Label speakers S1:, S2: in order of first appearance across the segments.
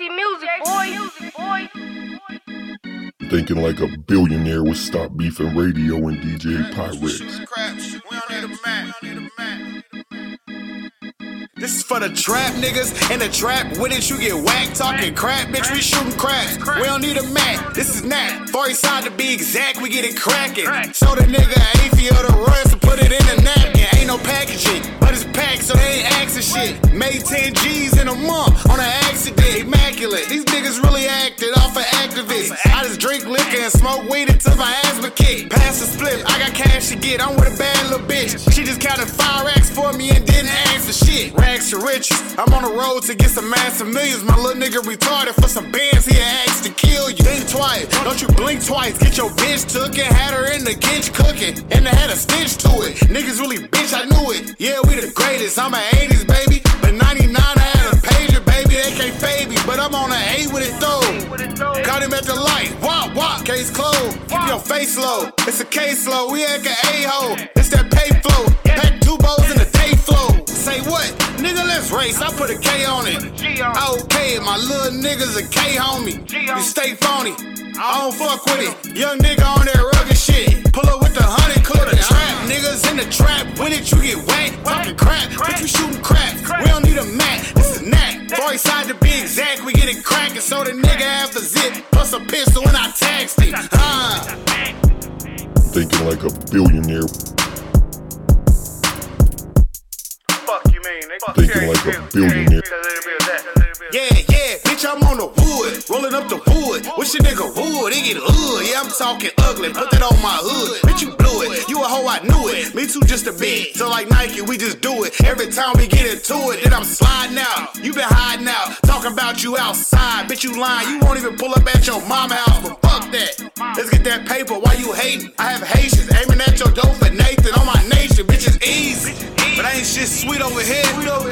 S1: JC Music, boy. Music, boy.
S2: Thinking like a billionaire would stop beefing radio and DJ Pyrex.
S3: This is for the trap niggas and the trap with it. You get whacked talking crap, bitch. We shooting craps. We don't need a mat. This is not. Far side to be exact, we get it cracking. So the nigga ain't for the runs to put it in the napkin. Ain't no packaging, but it's packed, so they ain't asking shit. Made 10 G's in a month drink liquor and smoke weed until my asthma kick. Pass the split. I got cash to get. I'm with a bad little bitch. She just counted five racks for me and didn't ask for shit. Rags to riches. I'm on the road to get some massive millions. My little nigga retarded for some bands. He asked to kill you. Think twice. Don't you blink twice. Get your bitch took and had her in the kitchen cooking. And I had a stitch to it. Niggas really bitch, I knew it. Yeah, we the greatest. I'm an 80s baby. Caught him at the light. Wop, wop. Case closed. Keep your face low. It's a case low. We act a A-hole. It's that pay flow. Pack two bows in the day flow. Say what? Nigga, let's race. I put a K on it. Okay, my little nigga's a K homie. You stay phony. I don't fuck with it. Young nigga on that rugged shit. Pull up with the honey clip. Trap niggas in the trap. With it, you get whacked. Talking crap. Bitch, we shooting crap. We get it cracking. So the nigga have a zip. Plus a pistol when I taxed it. Uh.
S2: Thinking like a billionaire.
S4: Fuck you mean.
S2: Thinking like a billionaire.
S3: Yeah, yeah, bitch, I'm on the wood, rolling up the wood. Wish a nigga would, it get hood. Yeah, I'm talking ugly, put that on my hood. Bitch, you blew it, you a hoe, I knew it. Me too, just a bit. So like Nike, we just do it. Every time we get into it, then I'm sliding out. You been hiding out, talking about you outside. Bitch, you lying, you won't even pull up at your mama house, but fuck that. Let's get that paper, why you hating? I have Haitians aiming at your dope for Nathan on my nation, bitch, it's easy. But ain't shit sweet over here. Sweet over.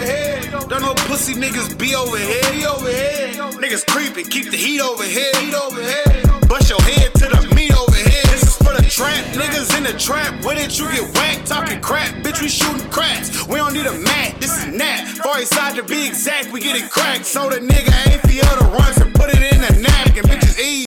S3: Don't no pussy niggas be over here. Be over here. Niggas creeping, keep the heat over here. Heat over here. Bust your head to the we shooting craps. We don't need a mat. This is nat. Far side to be exact, we get it cracked. So the nigga ain't for the runs and put it in the napkin. Bitches easy.